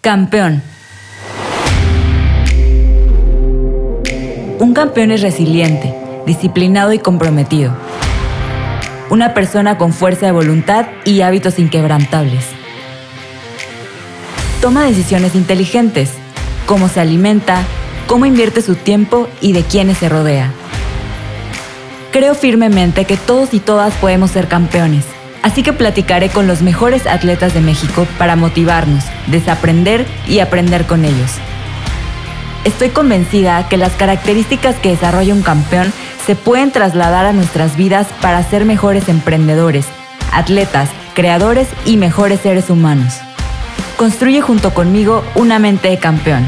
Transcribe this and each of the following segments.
Campeón. Un campeón es resiliente, disciplinado y comprometido. Una persona con fuerza de voluntad y hábitos inquebrantables. Toma decisiones inteligentes, cómo se alimenta, cómo invierte su tiempo y de quiénes se rodea. Creo firmemente que todos y todas podemos ser campeones, así que platicaré con los mejores atletas de México para motivarnos, desaprender y aprender con ellos. Estoy convencida que las características que desarrolla un campeón se pueden trasladar a nuestras vidas para ser mejores emprendedores, atletas, creadores y mejores seres humanos. Construye junto conmigo una mente de campeón.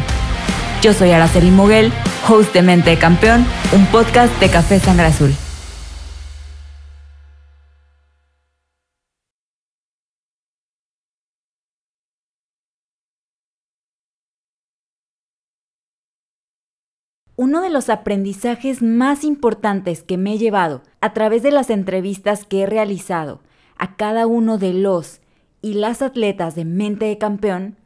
Yo soy Araceli Moguel, host de Mente de Campeón, un podcast de Café Sangre Azul. Uno de los aprendizajes más importantes que me he llevado a través de las entrevistas que he realizado a cada uno de los y las atletas de mente de campeón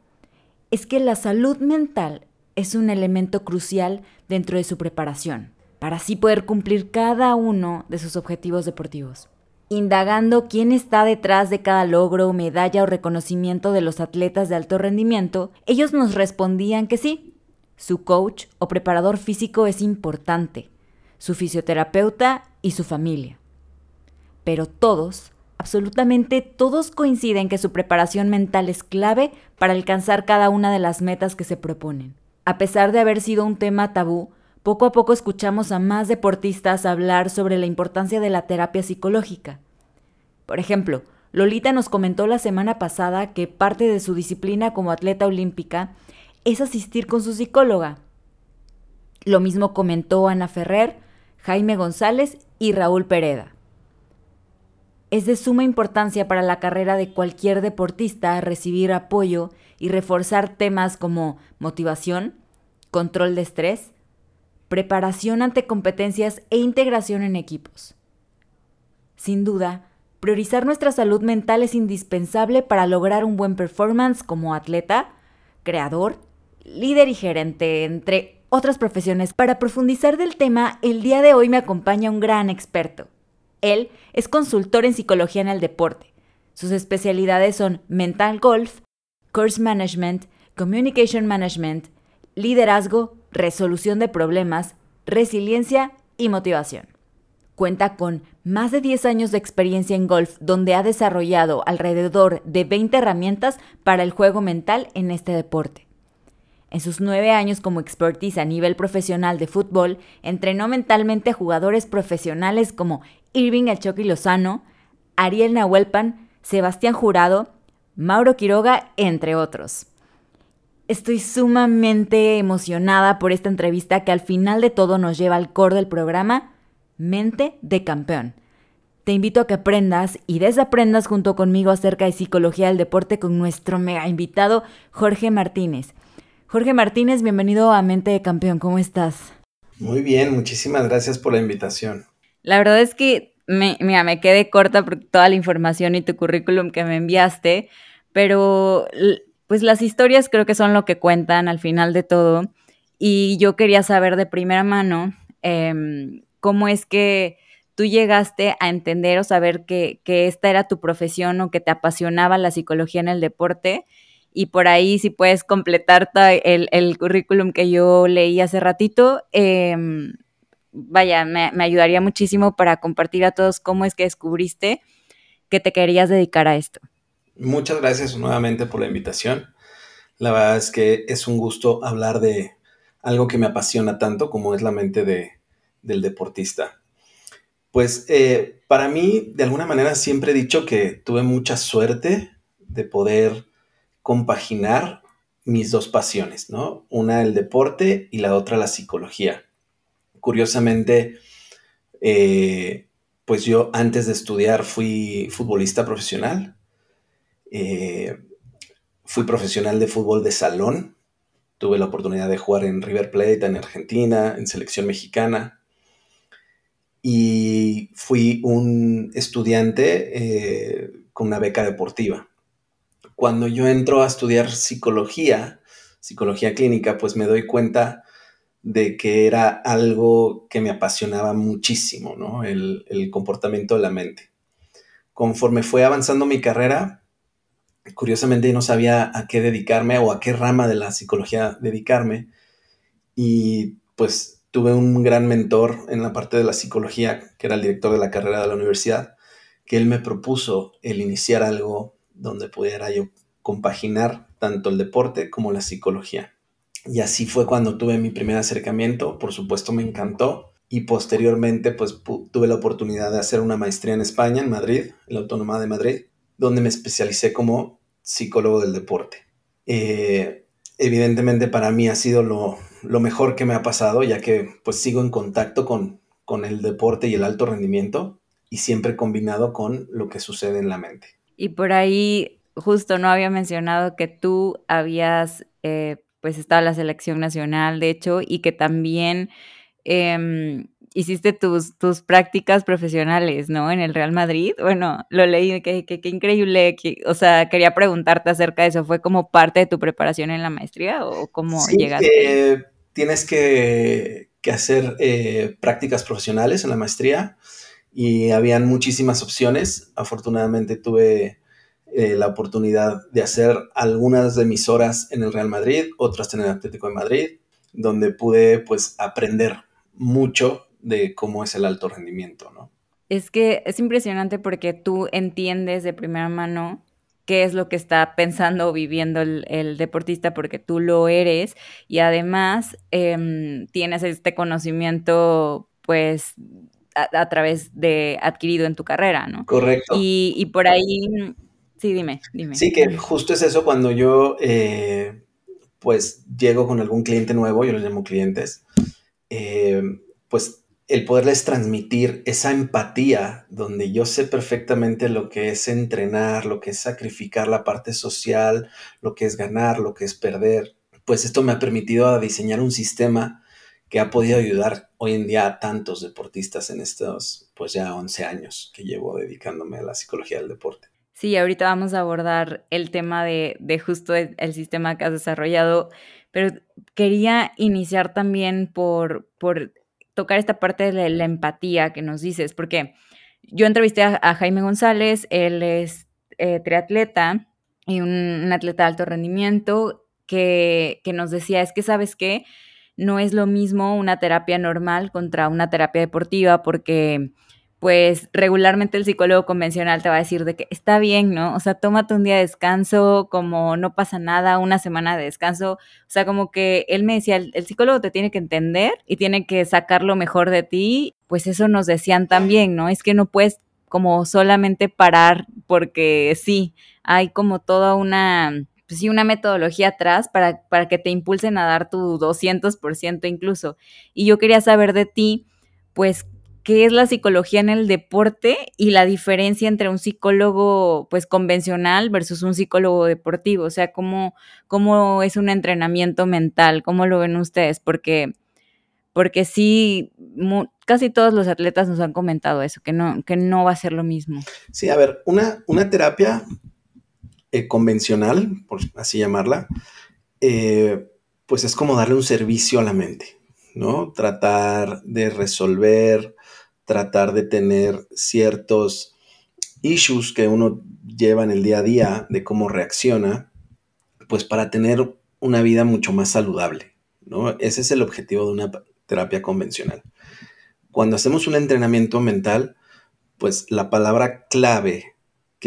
es que la salud mental es un elemento crucial dentro de su preparación, para así poder cumplir cada uno de sus objetivos deportivos. Indagando quién está detrás de cada logro, medalla o reconocimiento de los atletas de alto rendimiento, ellos nos respondían que sí, su coach o preparador físico es importante, su fisioterapeuta y su familia. Pero todos, absolutamente todos coinciden que su preparación mental es clave para alcanzar cada una de las metas que se proponen. A pesar de haber sido un tema tabú, poco a poco escuchamos a más deportistas hablar sobre la importancia de la terapia psicológica. Por ejemplo, Lolita nos comentó la semana pasada que parte de su disciplina como atleta olímpica es asistir con su psicóloga. Lo mismo comentó Ana Ferrer, Jaime González y Raúl Pereda. Es de suma importancia para la carrera de cualquier deportista recibir apoyo y reforzar temas como motivación, control de estrés, preparación ante competencias e integración en equipos. Sin duda, priorizar nuestra salud mental es indispensable para lograr un buen performance como atleta, creador líder y gerente, entre otras profesiones. Para profundizar del tema, el día de hoy me acompaña un gran experto. Él es consultor en psicología en el deporte. Sus especialidades son mental golf, course management, communication management, liderazgo, resolución de problemas, resiliencia y motivación. Cuenta con más de 10 años de experiencia en golf, donde ha desarrollado alrededor de 20 herramientas para el juego mental en este deporte. En sus nueve años como expertise a nivel profesional de fútbol, entrenó mentalmente a jugadores profesionales como Irving El Chucky Lozano, Ariel Nahuelpan, Sebastián Jurado, Mauro Quiroga, entre otros. Estoy sumamente emocionada por esta entrevista que al final de todo nos lleva al core del programa Mente de Campeón. Te invito a que aprendas y desaprendas junto conmigo acerca de psicología del deporte con nuestro mega invitado Jorge Martínez. Jorge Martínez, bienvenido a Mente de Campeón, ¿cómo estás? Muy bien, muchísimas gracias por la invitación. La verdad es que me, mira, me quedé corta por toda la información y tu currículum que me enviaste, pero pues las historias creo que son lo que cuentan al final de todo y yo quería saber de primera mano em, cómo es que tú llegaste a entender o saber que, que esta era tu profesión o que te apasionaba la psicología en el deporte y por ahí si puedes completar el, el currículum que yo leí hace ratito, em, vaya, me, ayudaría muchísimo para compartir a todos cómo es que descubriste que te querías dedicar a esto. Muchas gracias nuevamente por la invitación. La verdad es que es un gusto hablar de algo que me apasiona tanto como es la mente de, del deportista. Pues eh, para mí, de alguna manera, siempre he dicho que tuve mucha suerte de poder compaginar mis dos pasiones, ¿no? Una el deporte y la otra la psicología. Curiosamente, eh, pues yo antes de estudiar fui futbolista profesional. Eh, fui profesional de fútbol de salón. Tuve la oportunidad de jugar en River Plate, en Argentina, en selección mexicana. Y fui un estudiante eh, con una beca deportiva cuando yo entro a estudiar psicología, psicología clínica, pues me doy cuenta de que era algo que me apasionaba muchísimo, ¿no? El, comportamiento de la mente. Conforme fue avanzando mi carrera, curiosamente no sabía a qué dedicarme o a qué rama de la psicología dedicarme. Y pues tuve un gran mentor en la parte de la psicología, que era el director de la carrera de la universidad, que él me propuso el iniciar algo donde pudiera yo compaginar tanto el deporte como la psicología. Y así fue cuando tuve mi primer acercamiento, por supuesto me encantó y posteriormente pues tuve la oportunidad de hacer una maestría en España, en Madrid, en la Autónoma de Madrid, donde me especialicé como psicólogo del deporte. Eh, evidentemente para mí ha sido lo, mejor que me ha pasado, ya que pues sigo en contacto con, con el deporte y el alto rendimiento y siempre combinado con lo que sucede en la mente. Y por ahí justo no había mencionado que tú habías eh, pues estado en la selección nacional, de hecho, y que también em, hiciste tus, tus prácticas profesionales, ¿no? En el Real Madrid. Bueno, lo leí, qué que, increíble. o sea, quería preguntarte acerca de eso. ¿Fue como parte de tu preparación en la maestría o cómo sí, llegaste? Eh, tienes que, que hacer eh, prácticas profesionales en la maestría y habían muchísimas opciones. Afortunadamente tuve eh, la oportunidad de hacer algunas de mis horas en el Real Madrid, otras en el Atlético de Madrid, donde pude pues aprender mucho de cómo es el alto rendimiento, ¿no? Es que es impresionante porque tú entiendes de primera mano qué es lo que está pensando o viviendo el, deportista porque tú lo eres y además em, tienes este conocimiento pues a, través de adquirido en tu carrera, ¿no? Correcto. Y, por ahí, sí, dime, dime. Sí, que justo es eso cuando yo eh, pues llego con algún cliente nuevo, yo los llamo clientes, eh, pues el poderles transmitir esa empatía donde yo sé perfectamente lo que es entrenar, lo que es sacrificar la parte social, lo que es ganar, lo que es perder, pues esto me ha permitido diseñar un sistema que ha podido ayudar hoy en día a tantos deportistas en estos, pues ya 11 años que llevo dedicándome a la psicología del deporte. Sí, ahorita vamos a abordar el tema de, justo el, sistema que has desarrollado, pero quería iniciar también por, por tocar esta parte de la empatía que nos dices, porque yo entrevisté a, Jaime González, él es eh, triatleta y un, atleta de alto rendimiento que, que nos decía, es que sabes qué, no es lo mismo una terapia normal contra una terapia deportiva porque pues regularmente el psicólogo convencional te va a decir de que está bien, ¿no? O sea, tómate un día de descanso, como no pasa nada, una semana de descanso. O sea, como que él me decía, el, psicólogo te tiene que entender y tiene que sacar lo mejor de ti. Pues eso nos decían también, ¿no? Es que no puedes como solamente parar porque sí, hay como toda una, pues sí, una metodología atrás para, para que te impulsen a dar tu 200% incluso. Y yo quería saber de ti, pues, qué es la psicología en el deporte y la diferencia entre un psicólogo pues convencional versus un psicólogo deportivo, o sea, cómo, cómo es un entrenamiento mental, cómo lo ven ustedes, porque, porque sí, casi todos los atletas nos han comentado eso, que no, que no va a ser lo mismo. Sí, a ver, una, una terapia eh, convencional, por así llamarla, eh, pues es como darle un servicio a la mente, ¿no? Tratar de resolver tratar de tener ciertos issues que uno lleva en el día a día de cómo reacciona, pues para tener una vida mucho más saludable, ¿no? Ese es el objetivo de una terapia convencional. Cuando hacemos un entrenamiento mental, pues la palabra clave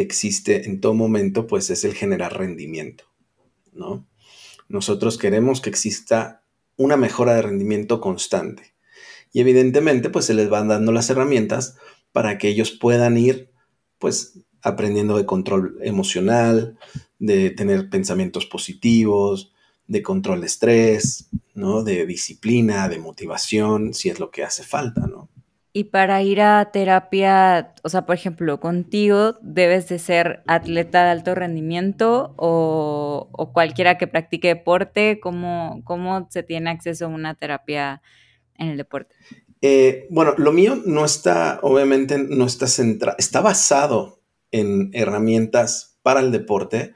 existe en todo momento, pues es el generar rendimiento, ¿no? Nosotros queremos que exista una mejora de rendimiento constante y evidentemente pues se les van dando las herramientas para que ellos puedan ir pues aprendiendo de control emocional, de tener pensamientos positivos, de control de estrés, ¿no? De disciplina, de motivación, si es lo que hace falta, ¿no? Y para ir a terapia, o sea, por ejemplo, contigo debes de ser atleta de alto rendimiento o, cualquiera que practique deporte, ¿cómo, ¿cómo se tiene acceso a una terapia en el deporte? Eh, bueno, lo mío no está, obviamente, no está centrado, está basado en herramientas para el deporte,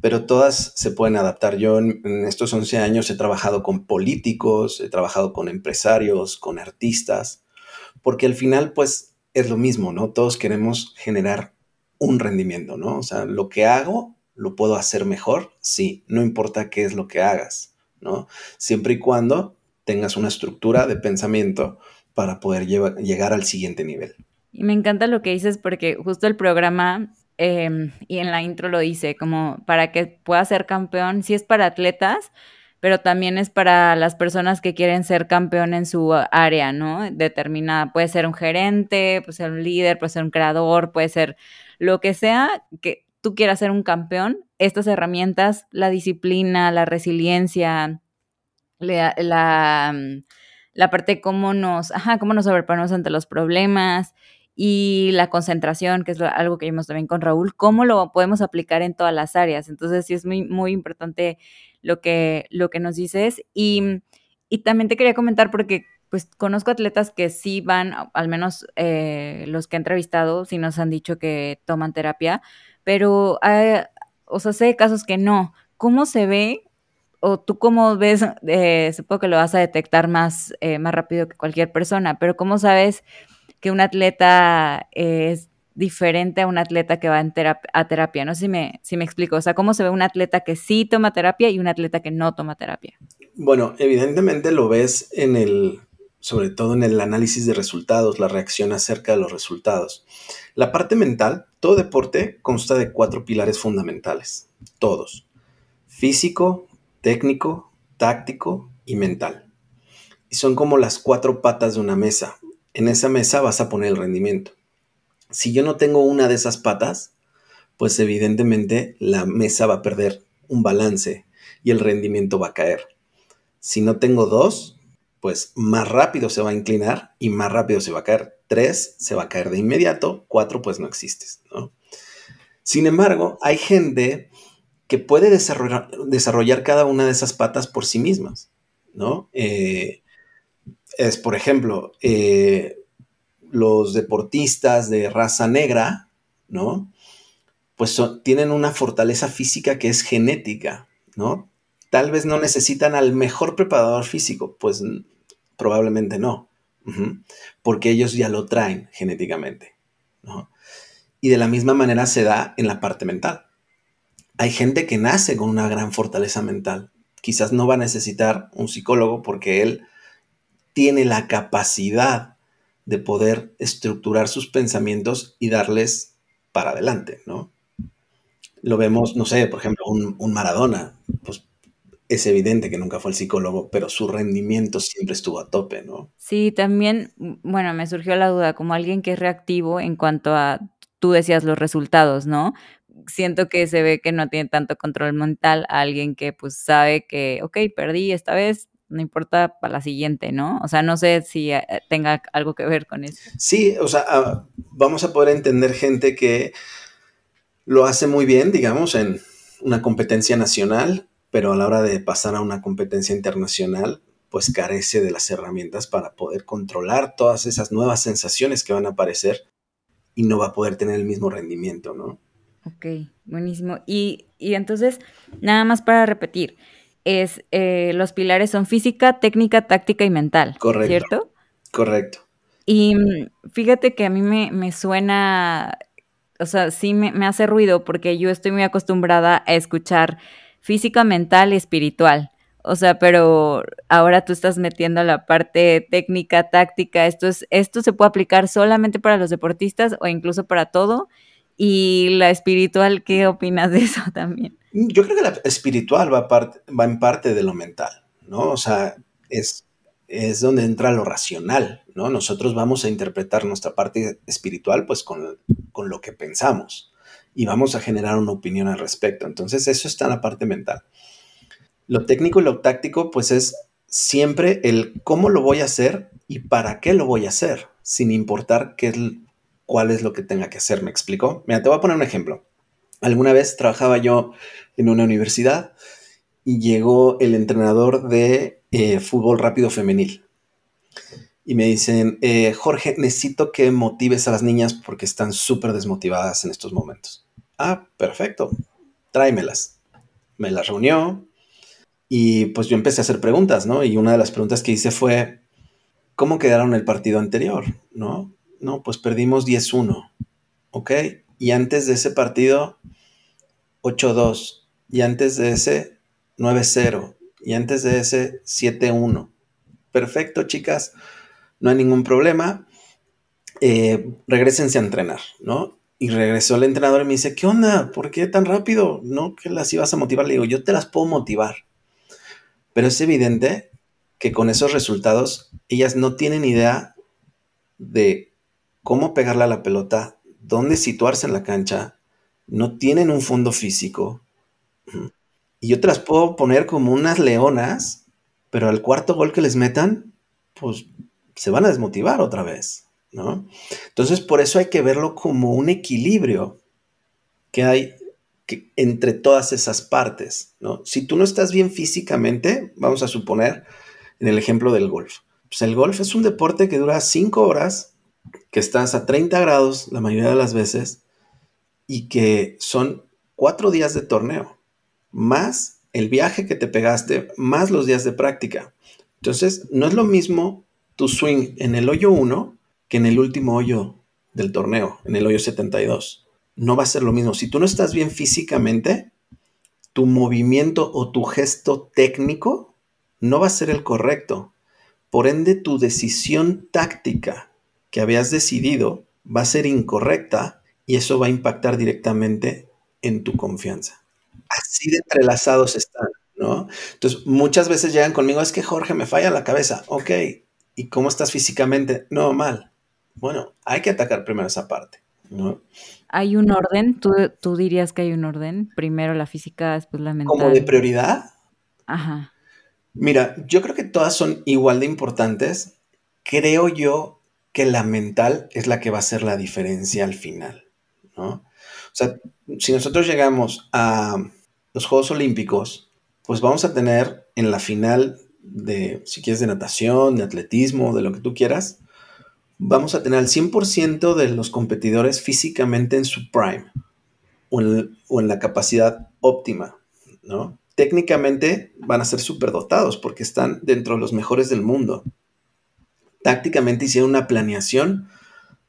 pero todas se pueden adaptar. Yo en, estos 11 años he trabajado con políticos, he trabajado con empresarios, con artistas, porque al final pues es lo mismo, ¿no? Todos queremos generar un rendimiento, ¿no? O sea, lo que hago, lo puedo hacer mejor, sí, no importa qué es lo que hagas, ¿no? Siempre y cuando tengas una estructura de pensamiento para poder llegar al siguiente nivel. Y me encanta lo que dices porque justo el programa em, y en la intro lo dice, como para que pueda ser campeón, sí es para atletas, pero también es para las personas que quieren ser campeón en su área, ¿no? Determinada. Puede ser un gerente, puede ser un líder, puede ser un creador, puede ser lo que sea que tú quieras ser un campeón. Estas herramientas, la disciplina, la resiliencia, la, la, la parte de cómo nos, ajá, cómo nos sobreponemos ante los problemas y la concentración, que es algo que vimos también con Raúl, cómo lo podemos aplicar en todas las áreas. Entonces, sí es muy, muy importante lo que, lo que nos dices. Y, y también te quería comentar porque pues conozco atletas que sí van, al menos eh, los que he entrevistado, sí nos han dicho que toman terapia, pero, eh, o sea, sé casos que no. ¿Cómo se ve o tú cómo ves, eh, supongo que lo vas a detectar más, más rápido que cualquier persona, pero ¿cómo sabes que un atleta es diferente a un atleta que va a terapia. No sé si me, si me explico. O sea, ¿cómo se ve un atleta que sí toma terapia y un atleta que no toma terapia? Bueno, evidentemente lo ves en el, sobre todo en el análisis de resultados, la reacción acerca de los resultados. La parte mental, todo deporte consta de cuatro pilares fundamentales. Todos. Físico, técnico, táctico y mental. Y son como las cuatro patas de una mesa en esa mesa vas a poner el rendimiento. Si yo no tengo una de esas patas, pues evidentemente la mesa va a perder un balance y el rendimiento va a caer. Si no tengo dos, pues más rápido se va a inclinar y más rápido se va a caer. Tres se va a caer de inmediato, cuatro pues no existes, Sin embargo, hay gente que puede desarrollar, cada una de esas patas por sí mismas, ¿no? Eh, es, por ejemplo, eh, los deportistas de raza negra, ¿no? Pues tienen una fortaleza física que es genética, ¿no? Tal vez no necesitan al mejor preparador físico, pues probablemente no, porque ellos ya lo traen genéticamente, ¿no? Y de la misma manera se da en la parte mental. Hay gente que nace con una gran fortaleza mental. Quizás no va a necesitar un psicólogo porque él tiene la capacidad de poder estructurar sus pensamientos y darles para adelante, ¿no? Lo vemos, no sé, por ejemplo, un, Maradona, pues es evidente que nunca fue el psicólogo, pero su rendimiento siempre estuvo a tope, ¿no? Sí, también, bueno, me surgió la duda, como alguien que es reactivo en cuanto a, tú decías, los resultados, ¿no? Siento que se ve que no tiene tanto control mental a alguien que pues sabe que, ok, perdí esta vez, no importa para la siguiente, ¿no? O sea, no sé si eh, tenga algo que ver con eso. Sí, o sea, ah, vamos a poder entender gente que lo hace muy bien, digamos, en una competencia nacional, pero a la hora de pasar a una competencia internacional, pues carece de las herramientas para poder controlar todas esas nuevas sensaciones que van a aparecer y no va a poder tener el mismo rendimiento, ¿no? Ok, buenísimo. Y, y entonces, nada más para repetir, es eh, los pilares son física, técnica, táctica y mental. Correcto. ¿Cierto? Correcto. Y mm, fíjate que a mí me, suena, o sea, sí me, me, hace ruido porque yo estoy muy acostumbrada a escuchar física, mental y espiritual. O sea, pero ahora tú estás metiendo la parte técnica, táctica. Esto, es, esto se puede aplicar solamente para los deportistas o incluso para todo. Y la espiritual, ¿qué opinas de eso también? Yo creo que la espiritual va, va en parte de lo mental, ¿no? O sea, es, es donde entra lo racional, ¿no? Nosotros vamos a interpretar nuestra parte espiritual pues con, con lo que pensamos y vamos a generar una opinión al respecto. Entonces eso está en la parte mental. Lo técnico y lo táctico pues es siempre el cómo lo voy a hacer y para qué lo voy a hacer, sin importar qué, cuál es lo que tenga que hacer, ¿me explico? Mira, te voy a poner un ejemplo. Alguna vez trabajaba yo en una universidad y llegó el entrenador de eh, fútbol rápido femenil. Y me dicen, eh, Jorge, necesito que motives a las niñas porque están súper desmotivadas en estos momentos. Ah, perfecto, tráemelas. Me las reunió y pues yo empecé a hacer preguntas, ¿no? Y una de las preguntas que hice fue, ¿cómo quedaron el partido anterior? ¿No? No, pues perdimos 10-1, ¿ok? Y antes de ese partido, 8-2. Y antes de ese, 9-0. Y antes de ese, 7-1. Perfecto, chicas. No hay ningún problema. Eh, regresense a entrenar, ¿no? Y regresó el entrenador y me dice, ¿qué onda? ¿Por qué tan rápido? ¿No? ¿Que las ibas a motivar? Le digo, yo te las puedo motivar. Pero es evidente que con esos resultados, ellas no tienen idea de cómo pegarle a la pelota, dónde situarse en la cancha, no tienen un fondo físico. Y yo te las puedo poner como unas leonas, pero al cuarto gol que les metan, pues se van a desmotivar otra vez. ¿no? Entonces, por eso hay que verlo como un equilibrio que hay entre todas esas partes, ¿no? Si tú no estás bien físicamente, vamos a suponer en el ejemplo del golf. Pues el golf es un deporte que dura 5 horas, que estás a 30 grados la mayoría de las veces y que son 4 días de torneo, más el viaje que te pegaste, más los días de práctica. Entonces, no es lo mismo tu swing en el hoyo 1 que en el último hoyo del torneo, en el hoyo 72. No va a ser lo mismo. Si tú no estás bien físicamente, tu movimiento o tu gesto técnico no va a ser el correcto. Por ende, tu decisión táctica que habías decidido va a ser incorrecta y eso va a impactar directamente en tu confianza. Así de entrelazados están, ¿no? Entonces, muchas veces llegan conmigo, es que Jorge me falla la cabeza. Ok, ¿y cómo estás físicamente? No, mal. Bueno, hay que atacar primero esa parte, ¿no? ¿Hay un orden? ¿Tú, dirías que hay un orden? Primero la física, después la mental. ¿Como de prioridad? Ajá. Mira, yo creo que todas son igual de importantes. Creo yo que la mental es la que va a hacer la diferencia al final, ¿no? O sea, si nosotros llegamos a los Juegos Olímpicos, pues vamos a tener en la final de, si quieres, de natación, de atletismo, de lo que tú quieras, vamos a tener al 100% de los competidores físicamente en su prime o en, la capacidad óptima, ¿no? Técnicamente van a ser superdotados porque están dentro de los mejores del mundo. Tácticamente hicieron una planeación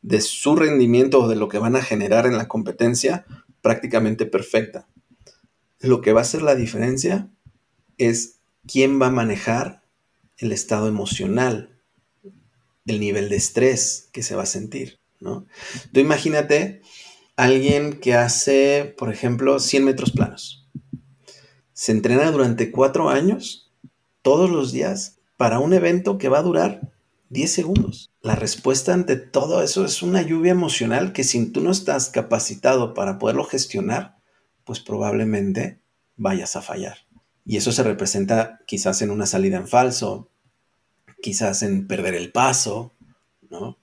de su rendimiento o de lo que van a generar en la competencia prácticamente perfecta. Lo que va a hacer la diferencia es quién va a manejar el estado emocional el nivel de estrés que se va a sentir, ¿no? Tú imagínate alguien que hace, por ejemplo, 100 metros planos. Se entrena durante cuatro años, todos los días, para un evento que va a durar 10 segundos. La respuesta ante todo eso es una lluvia emocional que si tú no estás capacitado para poderlo gestionar, pues probablemente vayas a fallar. Y eso se representa quizás en una salida en falso, quizás en perder el paso, ¿no?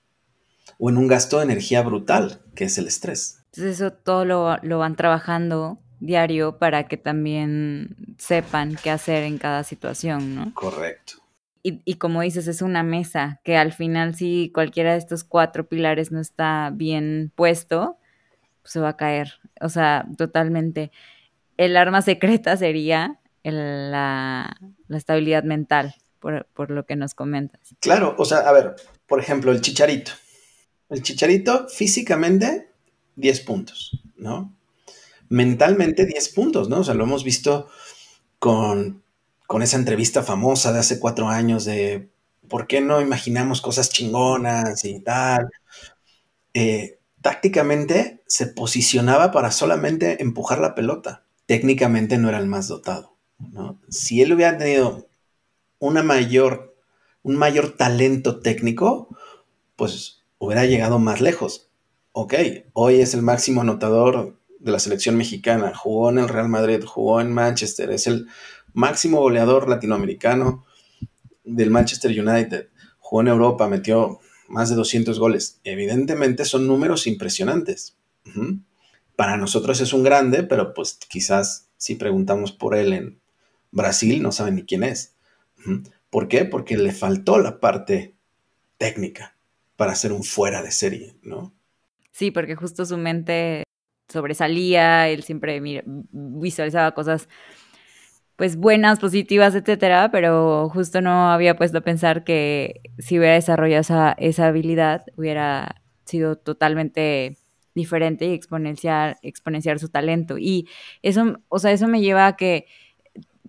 O en un gasto de energía brutal, que es el estrés. Entonces eso todo lo, van trabajando diario para que también sepan qué hacer en cada situación, ¿no? Correcto. Y, y, como dices, es una mesa que al final si cualquiera de estos cuatro pilares no está bien puesto, pues se va a caer. O sea, totalmente. El arma secreta sería la, la estabilidad mental por, lo que nos comentas. Claro, o sea, a ver, por ejemplo, el chicharito. El chicharito físicamente 10 puntos, ¿no? Mentalmente 10 puntos, ¿no? O sea, lo hemos visto con, con esa entrevista famosa de hace cuatro años de por qué no imaginamos cosas chingonas y tal. Eh, tácticamente se posicionaba para solamente empujar la pelota. Técnicamente no era el más dotado. ¿no? Si él hubiera tenido una mayor, un mayor talento técnico, pues hubiera llegado más lejos. Ok, hoy es el máximo anotador de la selección mexicana, jugó en el Real Madrid, jugó en Manchester, es el máximo goleador latinoamericano del Manchester United, jugó en Europa, metió más de 200 goles. Evidentemente son números impresionantes. Para nosotros es un grande, pero pues quizás si preguntamos por él en Brasil no saben ni quién es. ¿Por qué? Porque le faltó la parte técnica para hacer un fuera de serie, ¿no? Sí, porque justo su mente sobresalía, él siempre visualizaba cosas pues buenas, positivas, etcétera, pero justo no había puesto a pensar que si hubiera desarrollado esa, habilidad hubiera sido totalmente diferente y exponenciar, exponenciar su talento. Y eso, o sea, eso me lleva a que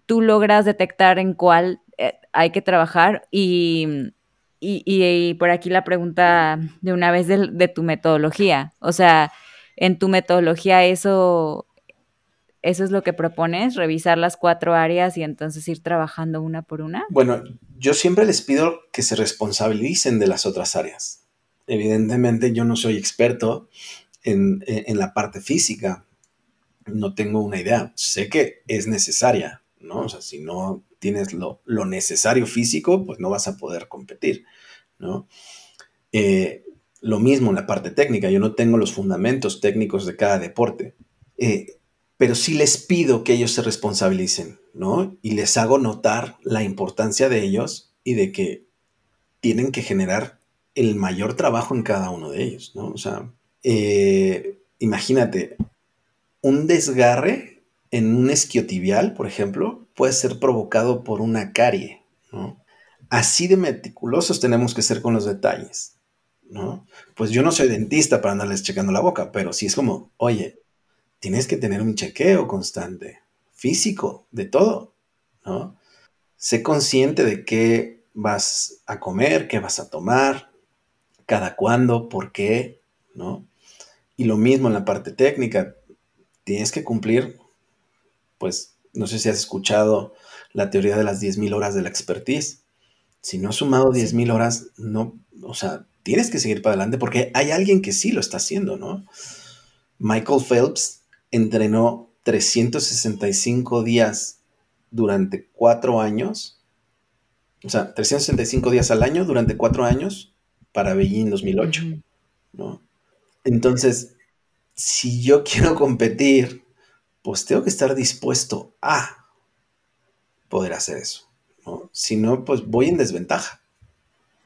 tú logras detectar en cuál eh, hay que trabajar y, y, por aquí la pregunta de una vez de tu metodología. O sea, en tu metodología eso ¿Eso es lo que propones? ¿Revisar las cuatro áreas y entonces ir trabajando una por una? Bueno, yo siempre les pido que se responsabilicen de las otras áreas. Evidentemente yo no soy experto en, la parte física, no tengo una idea. Sé que es necesaria, ¿no? O sea, si no tienes lo, necesario físico, pues no vas a poder competir, ¿no? Eh, lo mismo en la parte técnica, yo no tengo los fundamentos técnicos de cada deporte. Eh, pero sí les pido que ellos se responsabilicen, ¿no? Y les hago notar la importancia de ellos y de que tienen que generar el mayor trabajo en cada uno de ellos, ¿no? O sea, eh, imagínate, un desgarre en un esquiotibial, por ejemplo, puede ser provocado por una carie, ¿no? Así de meticulosos tenemos que ser con los detalles, ¿no? Pues yo no soy dentista para andarles checando la boca, pero sí es como, oye, tienes que tener un chequeo constante, físico, de todo, ¿no? Sé consciente de qué vas a comer, qué vas a tomar, cada cuándo, por qué, ¿no? Y lo mismo en la parte técnica, tienes que cumplir, pues, no sé si has escuchado la teoría de las 10.000 horas de la expertise. Si no has sumado 10.000 horas, no, o sea, tienes que seguir para adelante porque hay alguien que sí lo está haciendo, ¿no? Michael Phelps entrenó 365 días durante cuatro años, o sea, 365 días al año durante cuatro años para Beijing 2008, ¿no? Entonces, si yo quiero competir, pues tengo que estar dispuesto a poder hacer eso, ¿no? Si no, pues voy en desventaja.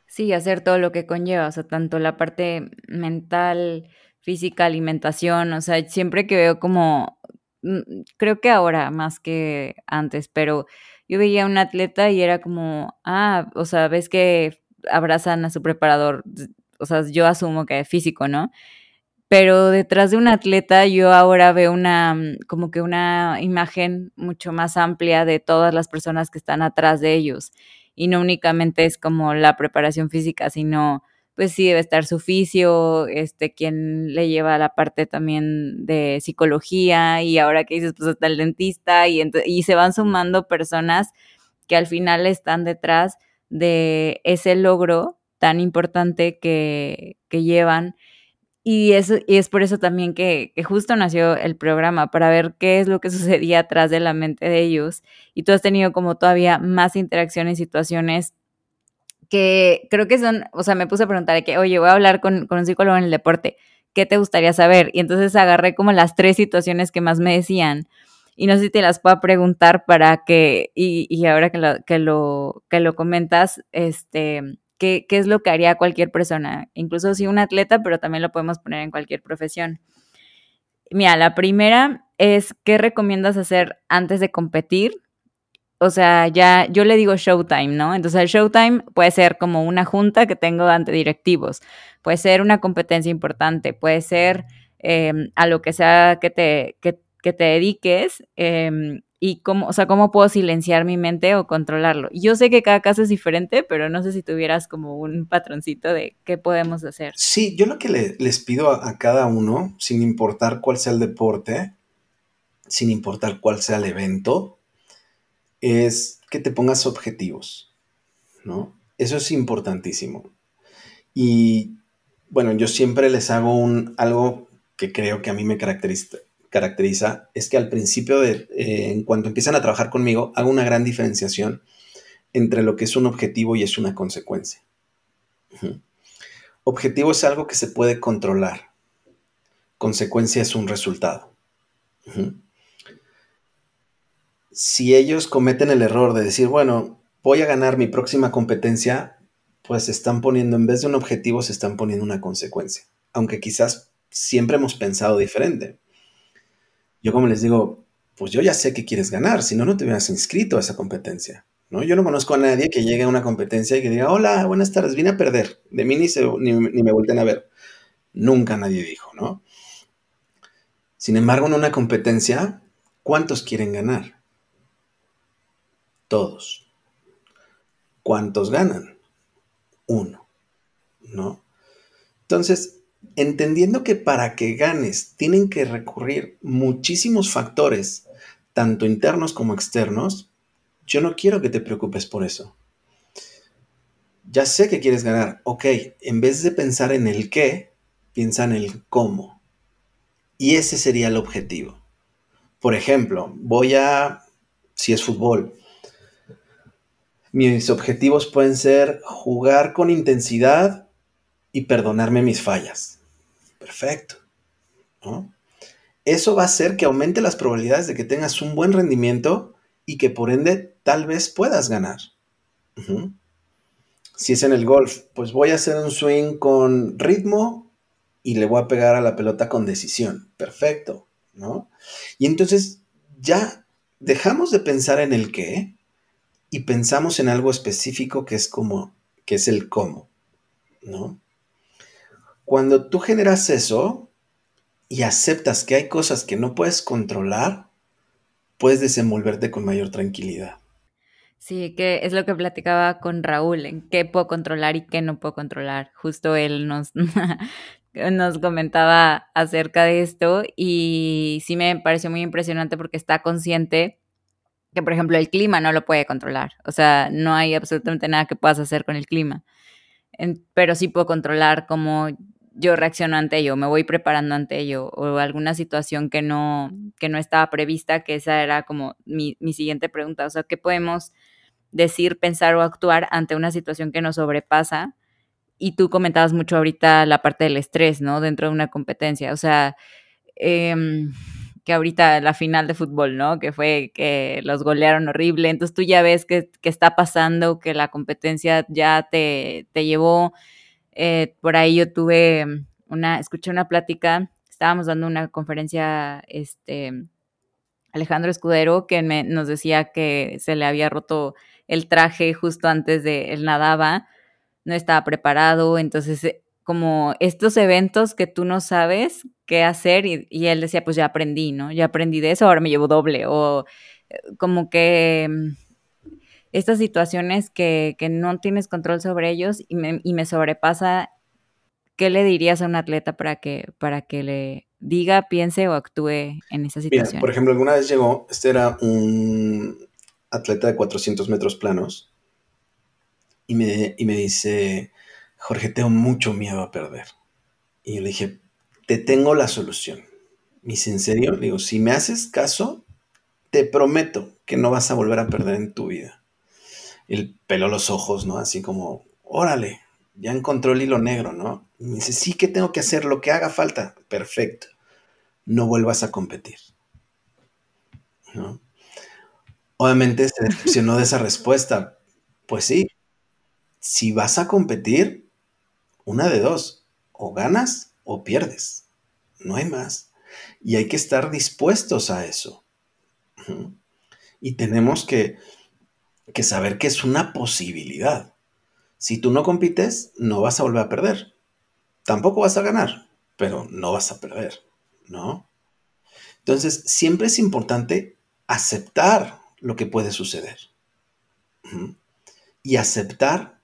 Sí, hacer todo lo que conlleva, o sea, tanto la parte mental, física, alimentación, o sea, siempre que veo como, mm, creo que ahora más que antes, pero yo veía a un atleta y era como, ah, o sea, ves que abrazan a su preparador, o sea, yo asumo que es físico, ¿no? Pero detrás de un atleta yo ahora veo una, mm, como que una imagen mucho más amplia de todas las personas que están atrás de ellos. Y no únicamente es como la preparación física, sino pues sí debe estar su oficio, este, quien le lleva la parte también de psicología y ahora que dices, pues hasta el dentista y, se van sumando personas que al final están detrás de ese logro tan importante que, que llevan. Y, eso, y es por eso también que, que, justo nació el programa, para ver qué es lo que sucedía atrás de la mente de ellos. Y tú has tenido como todavía más interacción en situaciones que creo que son, o sea, me puse a preguntar que, oye, voy a hablar con, un psicólogo en el deporte, ¿qué te gustaría saber? Y entonces agarré como las tres situaciones que más me decían. Y no sé si te las puedo preguntar para que, y, y ahora que lo, que lo, que lo comentas, este, ¿qué, ¿qué es lo que haría cualquier persona? Incluso si un atleta, pero también lo podemos poner en cualquier profesión. Mira, la primera es, ¿qué recomiendas hacer antes de competir? O sea, ya yo le digo showtime, ¿no? Entonces el showtime puede ser como una junta que tengo ante directivos, puede ser una competencia importante, puede ser em, a lo que sea que te, que, te dediques em, y cómo, o sea, cómo puedo silenciar mi mente o controlarlo. Yo sé que cada caso es diferente, pero no sé si tuvieras como un patroncito de qué podemos hacer. Sí, yo lo que les pido a cada uno, sin importar cuál sea el deporte, sin importar cuál sea el evento, es que te pongas objetivos, ¿no? Eso es importantísimo. Y bueno, yo siempre les hago un, algo que creo que a mí me caracteriza, caracteriza es que al principio, de, eh, en cuanto empiezan a trabajar conmigo, hago una gran diferenciación entre lo que es un objetivo y es una consecuencia. Objetivo es algo que se puede controlar. Consecuencia es un resultado si ellos cometen el error de decir, bueno, voy a ganar mi próxima competencia, pues se están poniendo, en vez de un objetivo, se están poniendo una consecuencia. Aunque quizás siempre hemos pensado diferente. Yo como les digo, pues yo ya sé que quieres ganar, si no, no te hubieras inscrito a esa competencia. ¿no? Yo no conozco a nadie que llegue a una competencia y que diga, hola, buenas tardes, vine a perder. De mí ni, ni, ni me volteen a ver. Nunca nadie dijo, ¿no? Sin embargo, en una competencia, ¿cuántos quieren ganar? Todos. ¿Cuántos ganan? Uno, ¿no? Entonces, entendiendo que para que ganes tienen que recurrir muchísimos factores, tanto internos como externos, yo no quiero que te preocupes por eso. Ya sé que quieres ganar. Ok, en vez de pensar en el qué, piensa en el cómo. Y ese sería el objetivo. Por ejemplo, voy a, si es fútbol, mis objetivos pueden ser jugar con intensidad y perdonarme mis fallas. Perfecto. Eso va a hacer que aumente las probabilidades de que tengas un buen rendimiento y que por ende tal vez puedas ganar. Si es en el golf, pues voy a hacer un swing con ritmo y le voy a pegar a la pelota con decisión. Perfecto, ¿no? Y entonces ya dejamos de pensar en el qué y pensamos en algo específico que es como, que es el cómo, ¿no? Cuando tú generas eso y aceptas que hay cosas que no puedes controlar, puedes desenvolverte con mayor tranquilidad. Sí, que es lo que platicaba con Raúl, en qué puedo controlar y qué no puedo controlar. Justo él nos, nos comentaba acerca de esto y sí me pareció muy impresionante porque está consciente que, por ejemplo, el clima no lo puede controlar. O sea, no hay absolutamente nada que puedas hacer con el clima. pero sí puedo controlar cómo yo reacciono ante ello, me voy preparando ante ello, o alguna situación que no, que no estaba prevista, que esa era como mi, mi siguiente pregunta. O sea, ¿qué podemos decir, pensar o actuar ante una situación que nos sobrepasa? Y tú comentabas mucho ahorita la parte del estrés, ¿no? Dentro de una competencia. O sea, eh, que ahorita la final de fútbol, ¿no? Que fue que los golearon horrible. Entonces tú ya ves que, que está pasando, que la competencia ya te, te llevó eh, por ahí yo tuve una, escuché una plática, estábamos dando una conferencia, este, Alejandro Escudero, que nos decía que se le había roto el traje justo antes de él nadaba, no estaba preparado, entonces eh, como estos eventos que tú no sabes qué hacer y, y, él decía, pues ya aprendí, ¿no? Ya aprendí de eso, ahora me llevo doble o eh, como que estas situaciones que, no tienes control sobre ellos y me, sobrepasa, ¿qué le dirías a un atleta para que, para que le diga, piense o actúe en esa situación? por ejemplo, alguna vez llegó, este era un atleta de 400 metros planos y me, y me dice, Jorge, tengo mucho miedo a perder. Y yo le dije, te tengo la solución. Me dice, ¿en serio? Le digo, si me haces caso, te prometo que no vas a volver a perder en tu vida el pelo los ojos, ¿no? Así como, órale, ya encontró el hilo negro, ¿no? Y me dice, sí que tengo que hacer lo que haga falta. Perfecto. No vuelvas a competir. ¿No? Obviamente se decepcionó de esa respuesta. Pues sí, si vas a competir, una de dos, o ganas o pierdes. No hay más. Y hay que estar dispuestos a eso. Y tenemos que que saber que es una posibilidad. Si tú no compites, no vas a volver a perder. Tampoco vas a ganar, pero no vas a perder, ¿no? Entonces, siempre es importante aceptar lo que puede suceder. Y aceptar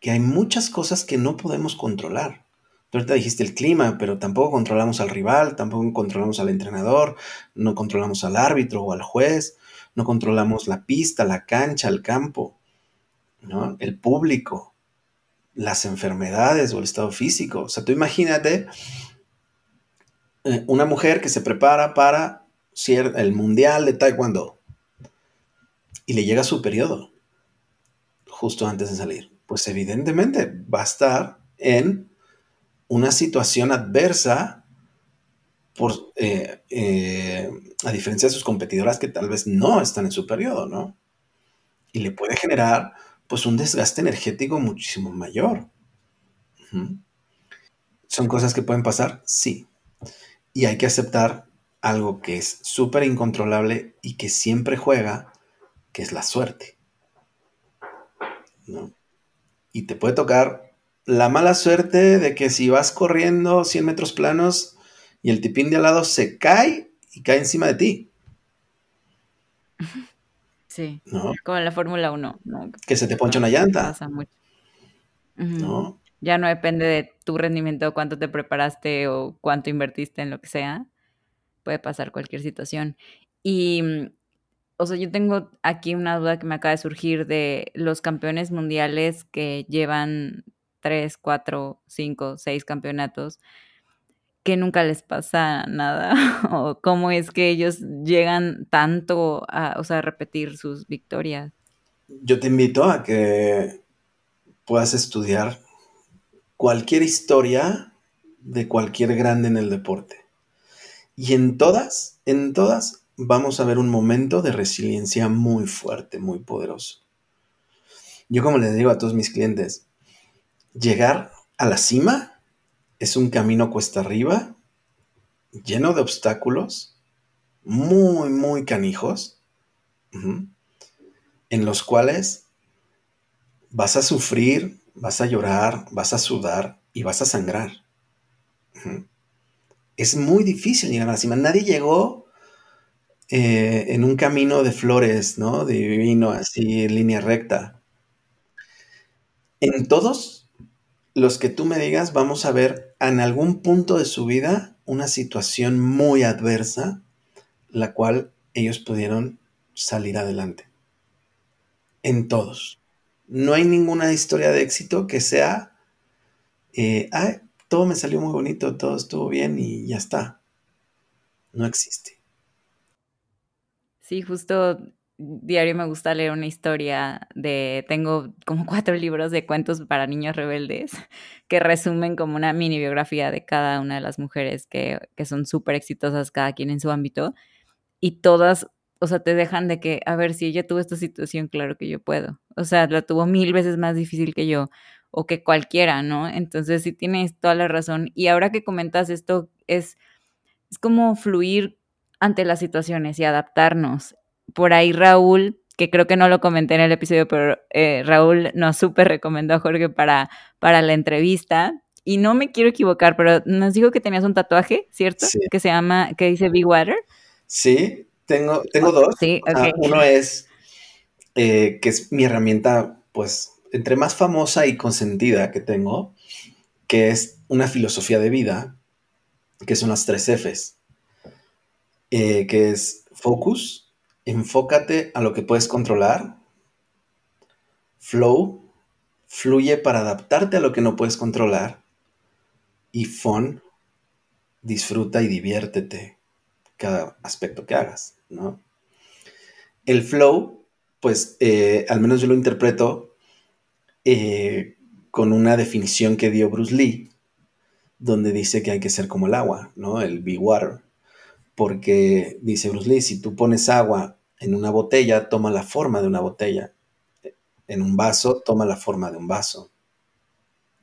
que hay muchas cosas que no podemos controlar. Tú ahorita dijiste el clima, pero tampoco controlamos al rival, tampoco controlamos al entrenador, no controlamos al árbitro o al juez, no controlamos la pista, la cancha, el campo, ¿no? el público, las enfermedades o el estado físico. O sea, tú imagínate eh, una mujer que se prepara para el mundial de taekwondo y le llega su periodo justo antes de salir. Pues evidentemente va a estar en una situación adversa por, eh, eh, a diferencia de sus competidoras que tal vez no están en su periodo, ¿no? Y le puede generar pues un desgaste energético muchísimo mayor. ¿Son cosas que pueden pasar? Sí. Y hay que aceptar algo que es súper incontrolable y que siempre juega, que es la suerte. ¿no? Y te puede tocar la mala suerte de que si vas corriendo 100 metros planos y el tipín de al lado se cae y cae encima de ti. Sí, ¿no? como en la Fórmula 1. Que se te poncha una llanta. Pasa mucho. Ya no depende de tu rendimiento, cuánto te preparaste o cuánto invertiste en lo que sea. Puede pasar cualquier situación. Y mm, o sea, yo tengo aquí una duda que me acaba de surgir de los campeones mundiales que llevan tres, cuatro, cinco, seis campeonatos, que nunca les pasa nada, o cómo es que ellos llegan tanto a, o sea, a repetir sus victorias. Yo te invito a que puedas estudiar cualquier historia de cualquier grande en el deporte. Y en todas, en todas vamos a ver un momento de resiliencia muy fuerte, muy poderoso. Yo como le digo a todos mis clientes, llegar a la cima es un camino cuesta arriba, lleno de obstáculos, muy, muy canijos, en los cuales vas a sufrir, vas a llorar, vas a sudar y vas a sangrar. Es muy difícil llegar a la cima. Nadie llegó eh, en un camino de flores, ¿no? Divino, así en línea recta. En todos los que tú me digas, vamos a ver en algún punto de su vida una situación muy adversa, la cual ellos pudieron salir adelante. En todos. No hay ninguna historia de éxito que sea, eh, todo me salió muy bonito, todo estuvo bien y ya está. No existe. Sí, justo diario me gusta leer una historia de, tengo como cuatro libros de cuentos para niños rebeldes que resumen como una mini biografía de cada una de las mujeres que, que son súper exitosas cada quien en su ámbito y todas, o sea, te dejan de que, a ver, si ella tuvo esta situación, claro que yo puedo. O sea, la tuvo mil veces más difícil que yo o que cualquiera, ¿no? Entonces sí tienes toda la razón. Y ahora que comentas esto, es, es como fluir ante las situaciones y adaptarnos. Por ahí Raúl, que creo que no lo comenté en el episodio, pero eh, Raúl nos súper recomendó a Jorge para, para la entrevista. Y no me quiero equivocar, pero nos dijo que tenías un tatuaje, ¿cierto? Que se llama, que dice Big Water. Sí, tengo, tengo dos. Sí, ah, uno es eh, que es mi herramienta, pues, entre más famosa y consentida que tengo, que es una filosofía de vida, que son las tres Fs. Eh, que es focus, enfócate a lo que puedes controlar, flow, fluye para adaptarte a lo que no puedes controlar, y fun, disfruta y diviértete cada aspecto que hagas, ¿no? El flow, pues eh, al menos yo lo interpreto eh, con una definición que dio Bruce Lee, donde dice que hay que ser como el agua, ¿no? El be water porque dice Bruce Lee, si tú pones agua en una botella, toma la forma de una botella. En un vaso, toma la forma de un vaso.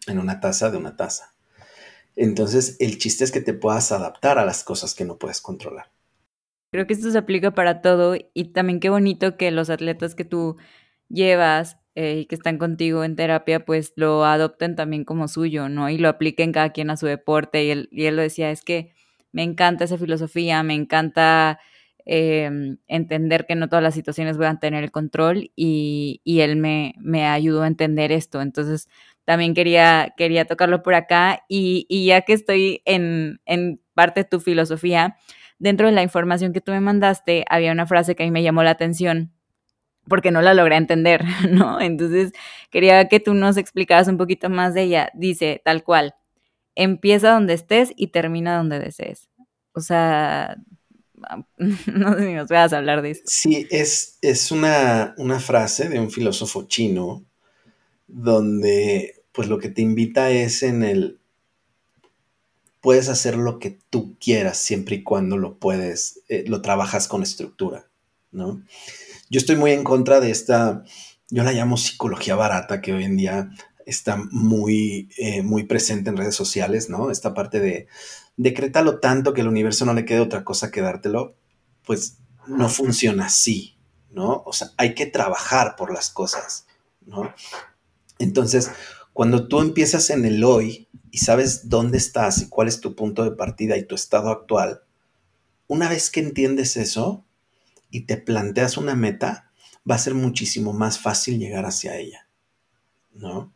En una taza, de una taza. Entonces, el chiste es que te puedas adaptar a las cosas que no puedes controlar. Creo que esto se aplica para todo y también qué bonito que los atletas que tú llevas eh, y que están contigo en terapia, pues lo adopten también como suyo, ¿no? Y lo apliquen cada quien a su deporte. Y él, y él lo decía, es que me encanta esa filosofía, me encanta em, entender que no todas las situaciones van a tener el control y, él me, me, ayudó a entender esto. Entonces, también quería, quería tocarlo por acá y, ya que estoy en, en parte de tu filosofía, dentro de la información que tú me mandaste, había una frase que a mí me llamó la atención porque no la logré entender, ¿no? Entonces, quería que tú nos explicaras un poquito más de ella. Dice, tal cual, empieza donde estés y termina donde desees. O sea, no sé si nos vas a hablar de esto. Sí, es, es una, una, frase de un filósofo chino donde pues lo que te invita es en el puedes hacer lo que tú quieras siempre y cuando lo puedes, eh, lo trabajas con estructura, ¿no? Yo estoy muy en contra de esta, yo la llamo psicología barata, que hoy en día está muy, eh, muy presente en redes sociales, ¿no? Esta parte de decrétalo tanto que el universo no le quede otra cosa que dártelo, pues no funciona así, ¿no? O sea, hay que trabajar por las cosas, ¿no? Entonces, cuando tú empiezas en el hoy y sabes dónde estás y cuál es tu punto de partida y tu estado actual, una vez que entiendes eso y te planteas una meta, va a ser muchísimo más fácil llegar hacia ella, ¿no?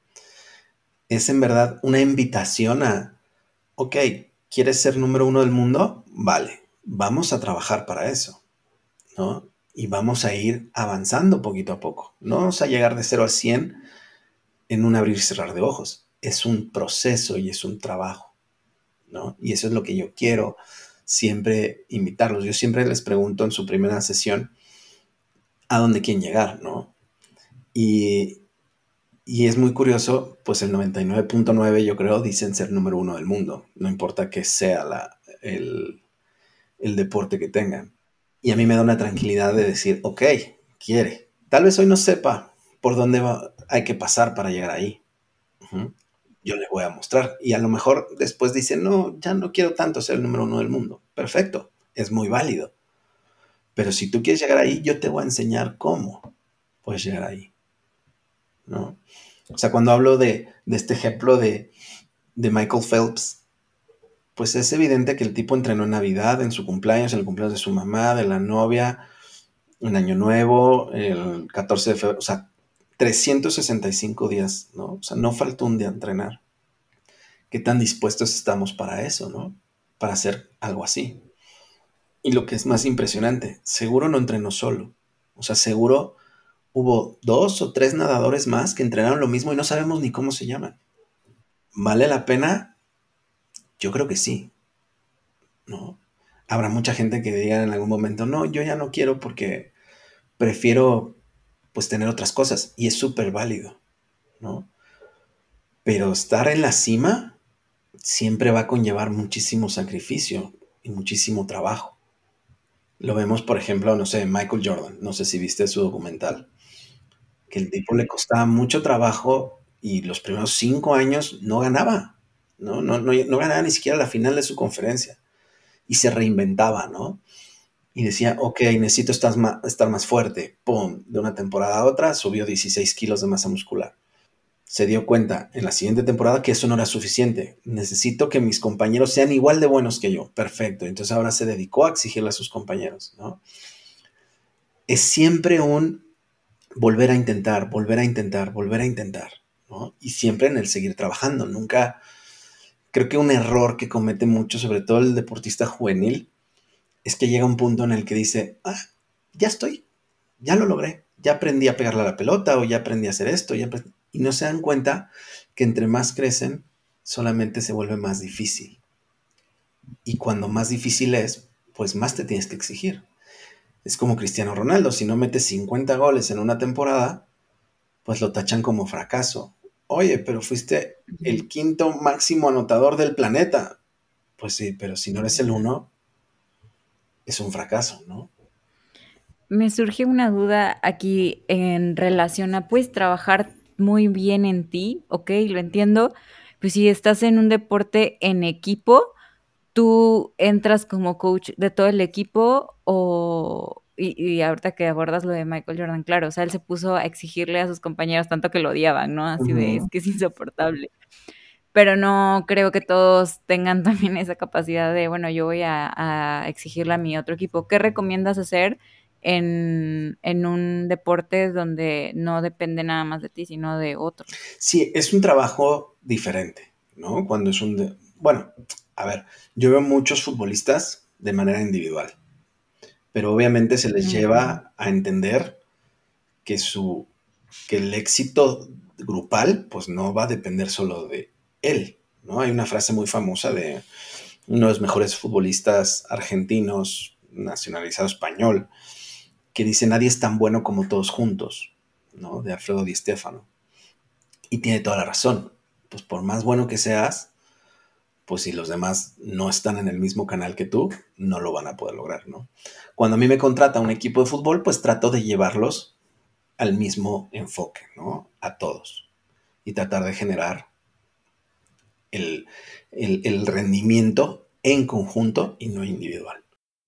Es en verdad una invitación a, ok, ¿quieres ser número uno del mundo? Vale, vamos a trabajar para eso, ¿no? Y vamos a ir avanzando poquito a poco. No vamos a llegar de 0 a 100 en un abrir y cerrar de ojos. Es un proceso y es un trabajo, ¿no? Y eso es lo que yo quiero siempre invitarlos. Yo siempre les pregunto en su primera sesión a dónde quieren llegar, ¿no? Y, es muy curioso, pues el 99.9 yo creo dicen ser número uno del mundo, no importa que sea la, el, el deporte que tengan. Y a mí me da una tranquilidad de decir, ok, quiere. Tal vez hoy no sepa por dónde va, hay que pasar para llegar ahí yo le voy a mostrar. Y a lo mejor después dice, no, ya no quiero tanto ser el número uno del mundo. Perfecto, es muy válido. Pero si tú quieres llegar ahí, yo te voy a enseñar cómo puedes llegar ahí. ¿No? O sea, cuando hablo de, este ejemplo de, de, Michael Phelps, pues es evidente que el tipo entrenó en Navidad, en su cumpleaños, en el cumpleaños de su mamá, de la novia, en Año Nuevo, el 14 de febrero, o sea, 365 días, ¿no? O sea, no falta un día entrenar. ¿Qué tan dispuestos estamos para eso, ¿no? Para hacer algo así. Y lo que es más impresionante, seguro no entrenó solo. O sea, seguro hubo dos o tres nadadores más que entrenaron lo mismo y no sabemos ni cómo se llaman. ¿Vale la pena? Yo creo que sí. ¿No? Habrá mucha gente que diga en algún momento, no, yo ya no quiero porque prefiero pues tener otras cosas y es súper válido, ¿no? Pero estar en la cima siempre va a conllevar muchísimo sacrificio y muchísimo trabajo. Lo vemos, por ejemplo, no sé, Michael Jordan, no sé si viste su documental, que el tipo le costaba mucho trabajo y los primeros cinco años no ganaba, ¿no? No, no, no ganaba ni siquiera la final de su conferencia y se reinventaba, ¿no? y decía, ok, necesito estar más, estar más fuerte. ¡Pum! De una temporada a otra subió 16 kilos de masa muscular. Se dio cuenta en la siguiente temporada que eso no era suficiente. Necesito que mis compañeros sean igual de buenos que yo. Perfecto. Entonces ahora se dedicó a exigirle a sus compañeros, ¿no? Es siempre un volver a intentar, volver a intentar, volver a intentar. Y siempre en el seguir trabajando. Nunca, creo que un error que comete mucho, sobre todo el deportista juvenil, es que llega un punto en el que dice, ah, ya estoy, ya lo logré, ya aprendí a pegarle a la pelota o ya aprendí a hacer esto, y no se dan cuenta que entre más crecen, solamente se vuelve más difícil. Y cuando más difícil es, pues más te tienes que exigir. Es como Cristiano Ronaldo, si no metes 50 goles en una temporada, pues lo tachan como fracaso. Oye, pero fuiste el quinto máximo anotador del planeta. Pues sí, pero si no eres el uno, es un fracaso, ¿no? Me surge una duda aquí en relación a, puedes trabajar muy bien en ti, ok, lo entiendo, pues si estás en un deporte en equipo, tú entras como coach de todo el equipo o, y, y, ahorita que abordas lo de Michael Jordan, claro, o sea, él se puso a exigirle a sus compañeros tanto que lo odiaban, ¿no? Así de, es que es insoportable pero no creo que todos tengan también esa capacidad de, bueno, yo voy a, exigirle a mi otro equipo. ¿Qué recomiendas hacer en, un deporte donde no depende nada más de ti, sino de otro? Sí, es un trabajo diferente, ¿no? Cuando es un... bueno, a ver, yo veo muchos futbolistas de manera individual, pero obviamente se les lleva a entender que su que el éxito grupal pues no va a depender solo de él. ¿no? Hay una frase muy famosa de uno de los mejores futbolistas argentinos, nacionalizado español, que dice, nadie es tan bueno como todos juntos, ¿no? De Alfredo Di Stéfano. Y tiene toda la razón. Pues por más bueno que seas, pues si los demás no están en el mismo canal que tú, no lo van a poder lograr, ¿no? Cuando a mí me contrata un equipo de fútbol, pues trato de llevarlos al mismo enfoque, ¿no? A todos. Y tratar de generar el, rendimiento en conjunto y no individual.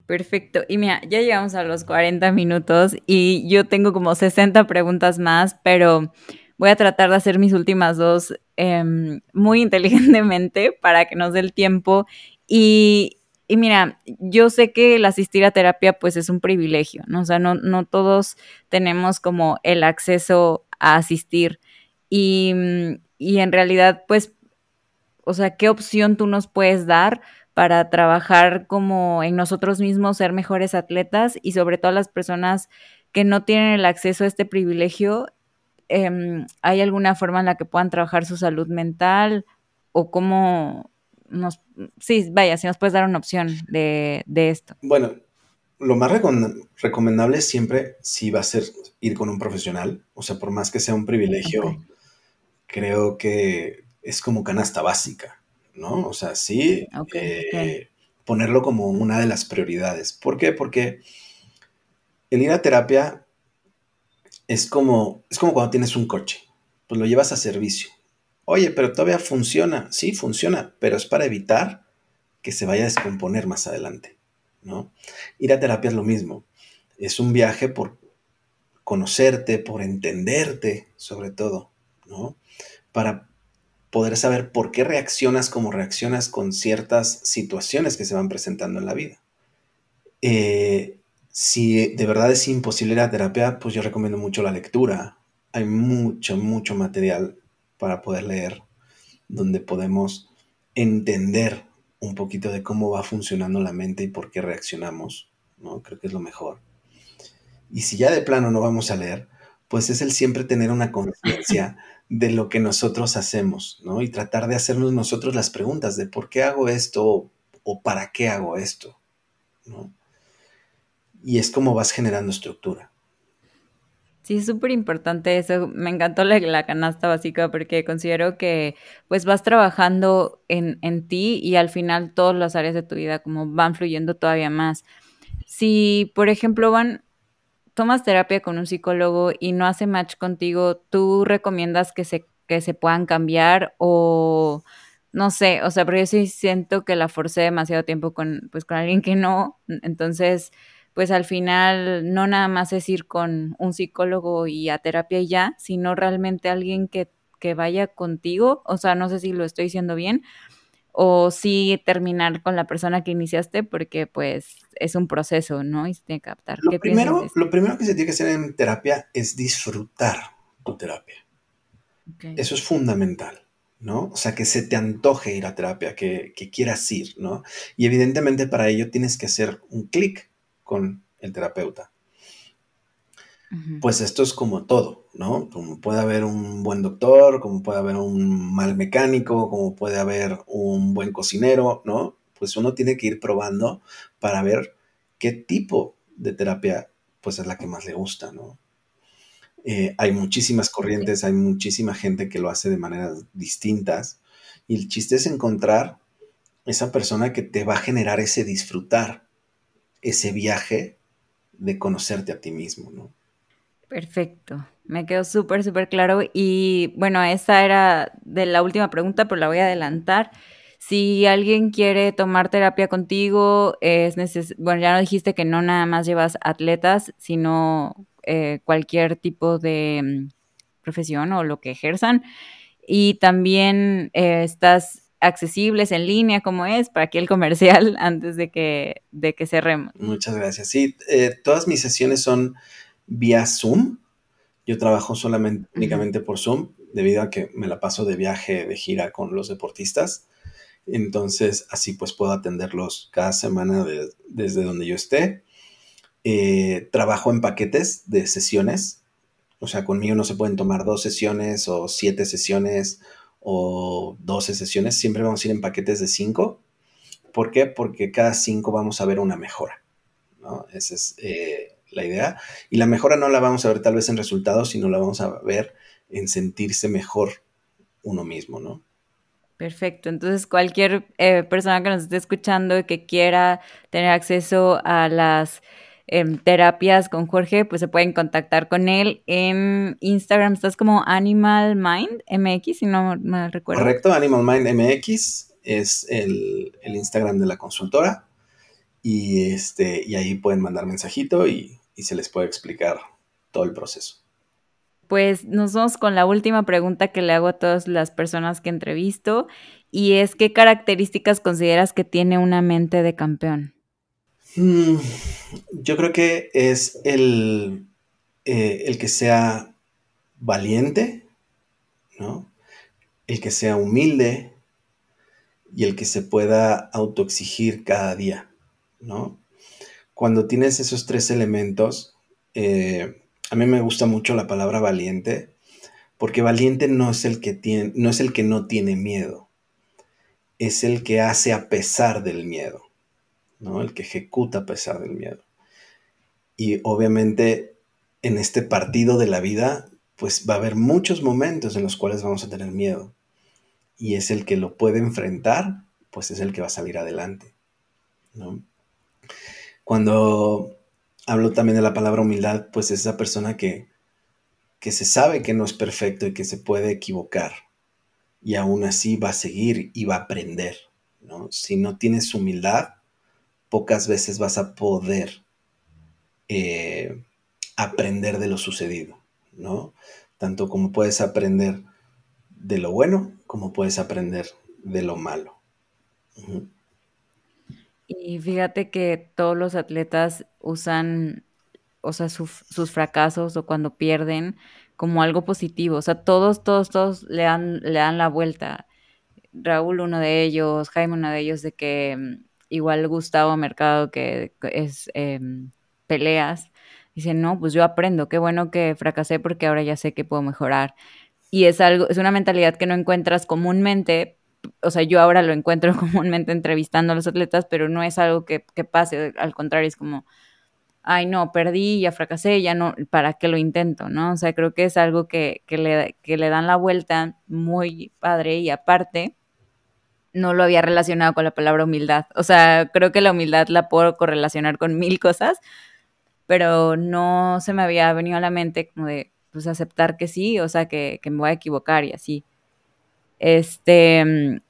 Perfecto. Y mira, ya llegamos a los 40 minutos y yo tengo como 60 preguntas más, pero voy a tratar de hacer mis últimas dos em, muy inteligentemente para que nos dé el tiempo. Y, y, mira, yo sé que el asistir a terapia pues es un privilegio, ¿no? O sea, no, no todos tenemos como el acceso a asistir. Y, y en realidad pues, o sea, ¿qué opción tú nos puedes dar? para trabajar como en nosotros mismos, ser mejores atletas y sobre todo las personas que no tienen el acceso a este privilegio, em, ¿hay alguna forma en la que puedan trabajar su salud mental o cómo nos... Sí, vaya, si nos puedes dar una opción de, esto. Bueno, lo más recomendable siempre sí va a ser ir con un profesional, o sea, por más que sea un privilegio, creo que es como canasta básica. ¿no? O sea, sí, eh, ponerlo como una de las prioridades. ¿Por qué? Porque el ir a terapia es como, es como cuando tienes un coche, pues lo llevas a servicio. Oye, pero todavía funciona. Sí, funciona, pero es para evitar que se vaya a descomponer más adelante, ¿no? Ir a terapia es lo mismo. Es un viaje por conocerte, por entenderte, sobre todo, ¿no? Para poder saber por qué reaccionas como reaccionas con ciertas situaciones que se van presentando en la vida. Eh, si de verdad es imposible la terapia, pues yo recomiendo mucho la lectura. Hay mucho, mucho material para poder leer donde podemos entender un poquito de cómo va funcionando la mente y por qué reaccionamos, ¿no? Creo que es lo mejor. Y si ya de plano no vamos a leer, pues es el siempre tener una conciencia de lo que nosotros hacemos, ¿no? Y tratar de hacernos nosotros las preguntas de por qué hago esto o para qué hago esto, ¿no? Y es como vas generando estructura. Sí, es súper importante eso. Me encantó la, canasta básica porque considero que pues vas trabajando en, en ti y al final todas las áreas de tu vida como van fluyendo todavía más. Si, por ejemplo, van tomas terapia con un psicólogo y no hace match contigo, ¿tú recomiendas que se, que se puedan cambiar o no sé, o sea, pero yo sí siento que la forcé demasiado tiempo con, pues, con alguien que no, entonces, pues al final no nada más es ir con un psicólogo y a terapia y ya, sino realmente alguien que, que vaya contigo, o sea, no sé si lo estoy diciendo bien, o sí terminar con la persona que iniciaste porque pues es un proceso, ¿no? Y se tiene que adaptar. Lo, primero, lo primero que se tiene que hacer en terapia es disfrutar tu terapia. Eso es fundamental, ¿no? O sea, que se te antoje ir a terapia, que, que quieras ir, ¿no? Y evidentemente para ello tienes que hacer un clic con el terapeuta pues esto es como todo, ¿no? Como puede haber un buen doctor, como puede haber un mal mecánico, como puede haber un buen cocinero, ¿no? Pues uno tiene que ir probando para ver qué tipo de terapia pues es la que más le gusta, ¿no? Eh, hay muchísimas corrientes, hay muchísima gente que lo hace de maneras distintas y el chiste es encontrar esa persona que te va a generar ese disfrutar, ese viaje de conocerte a ti mismo, ¿no? Perfecto, me quedó súper, súper claro. Y bueno, esa era de la última pregunta, pero la voy a adelantar. Si alguien quiere tomar terapia contigo, es neces bueno, ya no dijiste que no nada más llevas atletas, sino eh, cualquier tipo de mm, profesión o lo que ejerzan. Y también eh, estás accesibles en línea, como es, para aquí el comercial antes de que, de que cerremos. Muchas gracias. Sí, eh, todas mis sesiones son vía Zoom. Yo trabajo solamente, únicamente por Zoom, debido a que me la paso de viaje, de gira con los deportistas. Entonces, así pues puedo atenderlos cada semana desde donde yo esté. Eh, trabajo en paquetes de sesiones. O sea, conmigo no se pueden tomar dos sesiones o siete sesiones o doce sesiones. Siempre vamos a ir en paquetes de cinco. ¿Por qué? Porque cada cinco vamos a ver una mejora. ¿no? Ese es eh, la idea. Y la mejora no la vamos a ver tal vez en resultados, sino la vamos a ver en sentirse mejor uno mismo, ¿no? Perfecto. Entonces, cualquier eh, persona que nos esté escuchando y que quiera tener acceso a las em, terapias con Jorge, pues se pueden contactar con él en Instagram. Estás como Animal Mind MX, si no me recuerdo. Correcto, Animal Mind MX. es el, Instagram de la consultora y, este, y ahí pueden mandar mensajito y, y se les puede explicar todo el proceso. Pues nos vamos con la última pregunta que le hago a todas las personas que entrevisto y es ¿qué características consideras que tiene una mente de campeón? Mm, yo creo que es el, eh, el que sea valiente, ¿no? El que sea humilde y el que se pueda autoexigir cada día, ¿no? Cuando tienes esos tres elementos, eh, a mí me gusta mucho la palabra valiente, porque valiente no es el que tiene, no es el que no tiene miedo, es el que hace a pesar del miedo, ¿no? El que ejecuta a pesar del miedo. Y obviamente en este partido de la vida, pues va a haber muchos momentos en los cuales vamos a tener miedo. Y es el que lo puede enfrentar, pues es el que va a salir adelante, ¿no? Cuando hablo también de la palabra humildad, pues es esa persona que, que se sabe que no es perfecto y que se puede equivocar y aún así va a seguir y va a aprender, ¿no? Si no tienes humildad, pocas veces vas a poder eh, aprender de lo sucedido, ¿no? Tanto como puedes aprender de lo bueno, como puedes aprender de lo malo. Y fíjate que todos los atletas usan, o sea, sus fracasos o cuando pierden como algo positivo. O sea, todos, todos, todos le dan, le dan la vuelta. Raúl, uno de ellos, Jaime, uno de ellos, de que mm, igual Gustavo Mercado, que es em, peleas, dice, no, pues yo aprendo, qué bueno que fracasé porque ahora ya sé que puedo mejorar. Y es algo, es una mentalidad que no encuentras comúnmente, o sea, yo ahora lo encuentro comúnmente entrevistando a los atletas, pero no es algo que, pase, al contrario, es como, ay, no, perdí, ya fracasé, ya no, ¿para qué lo intento? ¿No? O sea, creo que es algo que, le, que le dan la vuelta muy padre y aparte, no lo había relacionado con la palabra humildad. O sea, creo que la humildad la puedo correlacionar con mil cosas, pero no se me había venido a la mente como de, pues, aceptar que sí, o sea, que, me voy a equivocar y así. Este,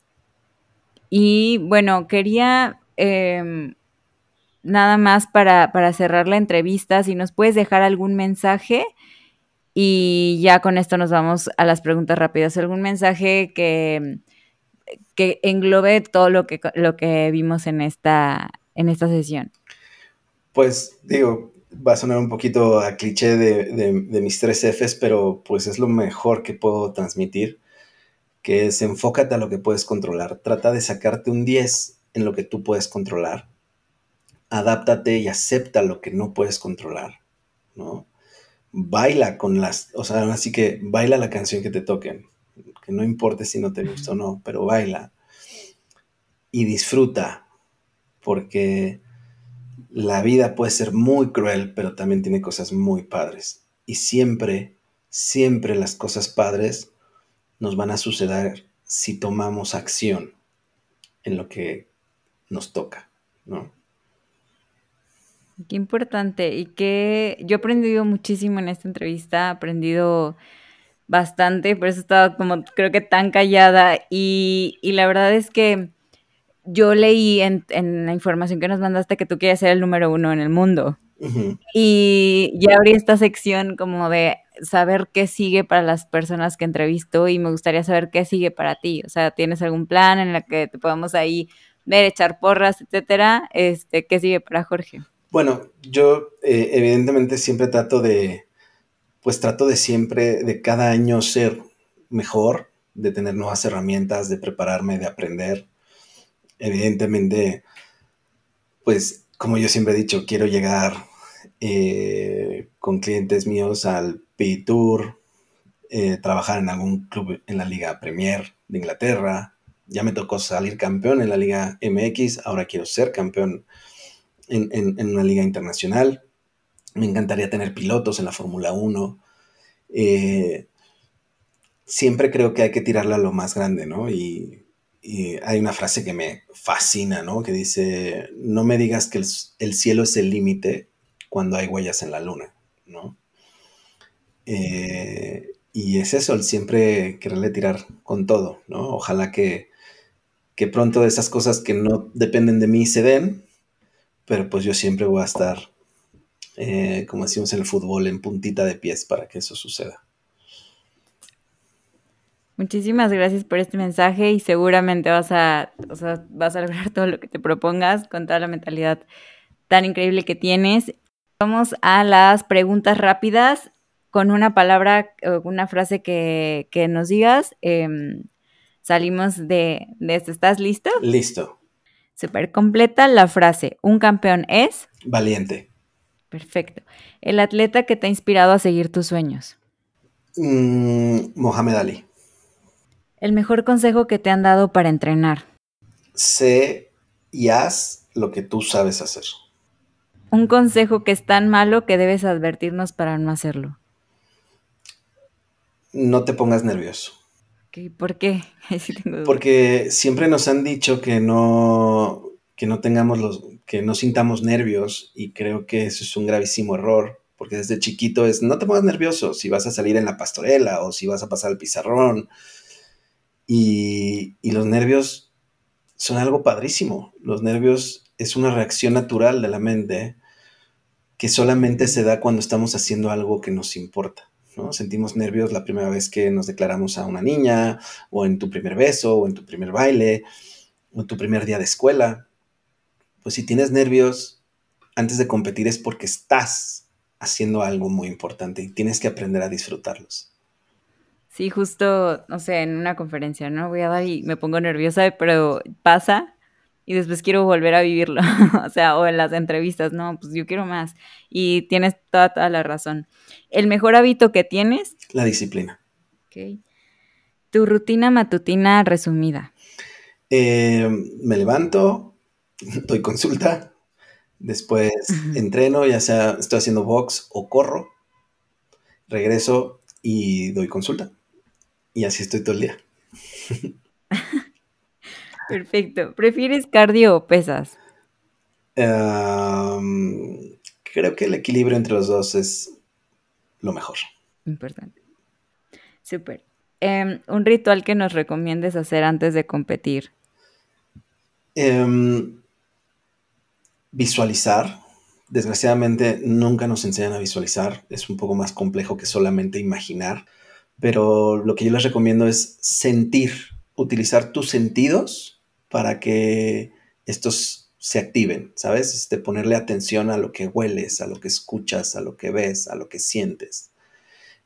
y bueno, quería em, nada más para, cerrar la entrevista, si nos puedes dejar algún mensaje y ya con esto nos vamos a las preguntas rápidas. ¿Algún mensaje que, que englobe todo lo que, lo que vimos en esta, en esta sesión? Pues digo, va a sonar un poquito a cliché de, mis tres Fs, pero pues es lo mejor que puedo transmitir que es enfócate a lo que puedes controlar. Trata de sacarte un 10 en lo que tú puedes controlar. Adáptate y acepta lo que no puedes controlar, ¿no? Baila con las, o sea, así que baila la canción que te toquen, que no importe si no te gusta o no, pero baila y disfruta, porque la vida puede ser muy cruel, pero también tiene cosas muy padres. Y siempre, siempre las cosas padres nos van a suceder si tomamos acción en lo que nos toca, ¿no? Qué importante y que yo he aprendido muchísimo en esta entrevista, he aprendido bastante, por eso estaba como creo que tan callada y, la verdad es que yo leí en, la información que nos mandaste que tú quieres ser el número uno en el mundo. Y ya abrí esta sección como de saber qué sigue para las personas que entrevisto y me gustaría saber qué sigue para ti. O sea, ¿tienes algún plan en el que te podamos ahí ver, echar porras, etcétera? Este, ¿Qué sigue para Jorge? Bueno, yo eh, evidentemente siempre trato de, pues trato de siempre, de cada año ser mejor, de tener nuevas herramientas, de prepararme, de aprender. Evidentemente, pues como yo siempre he dicho, quiero llegar eh, con clientes míos al P-Tour, eh, trabajar en algún club en la Liga Premier de Inglaterra. Ya me tocó salir campeón en la Liga MX, ahora quiero ser campeón en, una liga internacional. Me encantaría tener pilotos en la Fórmula 1. Eh, siempre creo que hay que tirarla a lo más grande, ¿no? Y, hay una frase que me fascina, ¿no? Que dice, no me digas que el cielo es el límite, cuando hay huellas en la luna, ¿no? Eh, y es eso, el siempre quererle tirar con todo, ¿no? Ojalá que, que pronto esas cosas que no dependen de mí se den, pero pues yo siempre voy a estar, eh, como decimos en el fútbol, en puntita de pies para que eso suceda. Muchísimas gracias por este mensaje y seguramente vas a, vas a lograr todo lo que te propongas con toda la mentalidad tan increíble que tienes. Vamos a las preguntas rápidas con una palabra o una frase que, nos digas. Em, salimos de, de esto. ¿Estás listo? Listo. Súper completa la frase. Un campeón es. Valiente. Perfecto. El atleta que te ha inspirado a seguir tus sueños. Mm, Mohamed Ali. El mejor consejo que te han dado para entrenar. Sé y haz lo que tú sabes hacer. Un consejo que es tan malo que debes advertirnos para no hacerlo. No te pongas nervioso. ¿Por qué? Porque siempre nos han dicho que no, que no tengamos los, que no sintamos nervios y creo que eso es un gravísimo error porque desde chiquito es no te pongas nervioso si vas a salir en la pastorela o si vas a pasar el pizarrón y, los nervios son algo padrísimo. Los nervios es una reacción natural de la mente que solamente se da cuando estamos haciendo algo que nos importa. ¿no? Sentimos nervios la primera vez que nos declaramos a una niña, o en tu primer beso, o en tu primer baile, o en tu primer día de escuela. Pues si tienes nervios antes de competir es porque estás haciendo algo muy importante y tienes que aprender a disfrutarlos. Sí, justo, no sé, en una conferencia, ¿no? Voy a dar y me pongo nerviosa, pero pasa y después quiero volver a vivirlo. o sea, o en las entrevistas, no, pues yo quiero más. Y tienes toda, toda la razón. ¿El mejor hábito que tienes? La disciplina. Ok. Tu rutina matutina resumida. Eh, me levanto, doy consulta, después entreno, ya sea estoy haciendo box o corro, regreso y doy consulta. Y así estoy todo el día. Perfecto. ¿Prefieres cardio o pesas? creo que el equilibrio entre los dos es lo mejor. Importante. Súper. Em, ¿Un ritual que nos recomiendes hacer antes de competir? Em, visualizar. Desgraciadamente nunca nos enseñan a visualizar. Es un poco más complejo que solamente imaginar pero lo que yo les recomiendo es sentir, utilizar tus sentidos para que estos se activen, ¿sabes? Este, ponerle atención a lo que hueles, a lo que escuchas, a lo que ves, a lo que sientes.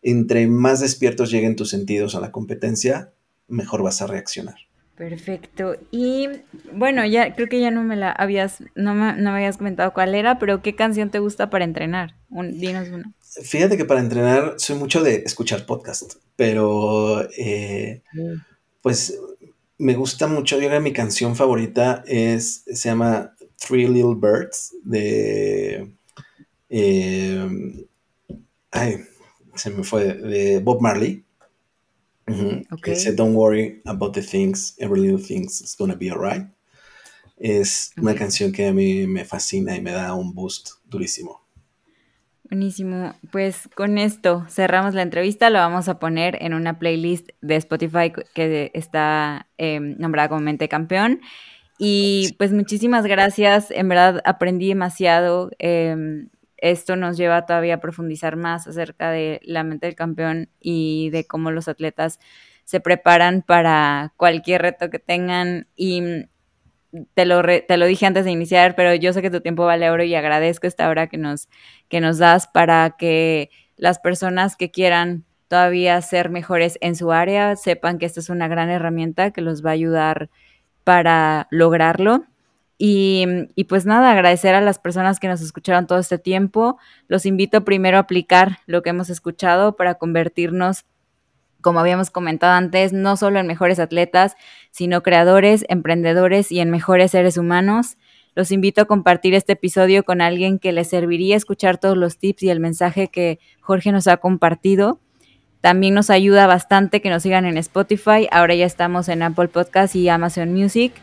Entre más despiertos lleguen tus sentidos a la competencia, mejor vas a reaccionar. Perfecto. Y bueno, ya creo que ya no me la habías, no me, no me habías comentado cuál era, pero ¿qué canción te gusta para entrenar? dinos una. Fíjate que para entrenar soy mucho de escuchar podcast, pero eh, mm. pues me gusta mucho. Yo creo que mi canción favorita es, se llama Three Little Birds de. Eh, ay, se me fue, de Bob Marley. Dice, Don't worry about the things, every little things is gonna be alright. Es una canción que a mí me fascina y me da un boost durísimo. Buenísimo. Pues con esto cerramos la entrevista. Lo vamos a poner en una playlist de Spotify que está em, nombrada como Mente Campeón. Y pues muchísimas gracias. En verdad aprendí demasiado. Em, esto nos lleva todavía a profundizar más acerca de la mente del campeón y de cómo los atletas se preparan para cualquier reto que tengan. Y te lo, te lo dije antes de iniciar, pero yo sé que tu tiempo vale oro y agradezco esta hora que nos, que nos das para que las personas que quieran todavía ser mejores en su área sepan que esta es una gran herramienta que los va a ayudar para lograrlo. Y, y, pues nada, agradecer a las personas que nos escucharon todo este tiempo. Los invito primero a aplicar lo que hemos escuchado para convertirnos como habíamos comentado antes, no solo en mejores atletas, sino creadores, emprendedores y en mejores seres humanos. Los invito a compartir este episodio con alguien que les serviría escuchar todos los tips y el mensaje que Jorge nos ha compartido. También nos ayuda bastante que nos sigan en Spotify. Ahora ya estamos en Apple Podcast y Amazon Music.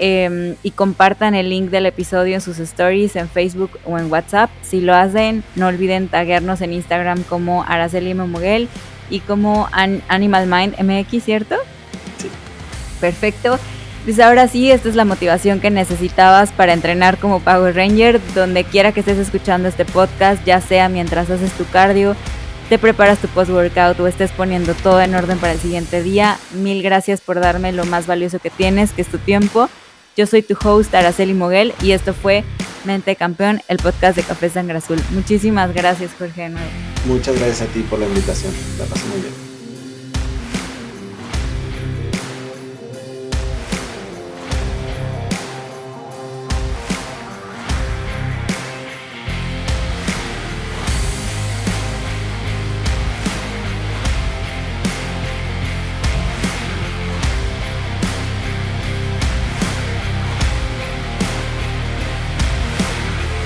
Em, y compartan el link del episodio en sus stories en Facebook o en WhatsApp. Si lo hacen, no olviden taguearnos en Instagram como Araceli Momuguel y como Animal Mind MX, ¿cierto? Sí. Perfecto. Pues ahora sí, esta es la motivación que necesitabas para entrenar como Power Ranger, donde quiera que estés escuchando este podcast, ya sea mientras haces tu cardio, te preparas tu post-workout o estés poniendo todo en orden para el siguiente día. Mil gracias por darme lo más valioso que tienes, que es tu tiempo. Yo soy tu host, Araceli Moguel, y esto fue Mente Campeón, el podcast de Café Sangre Azul. Muchísimas gracias, Jorge. Muchas gracias a ti por la invitación. La pasé muy bien.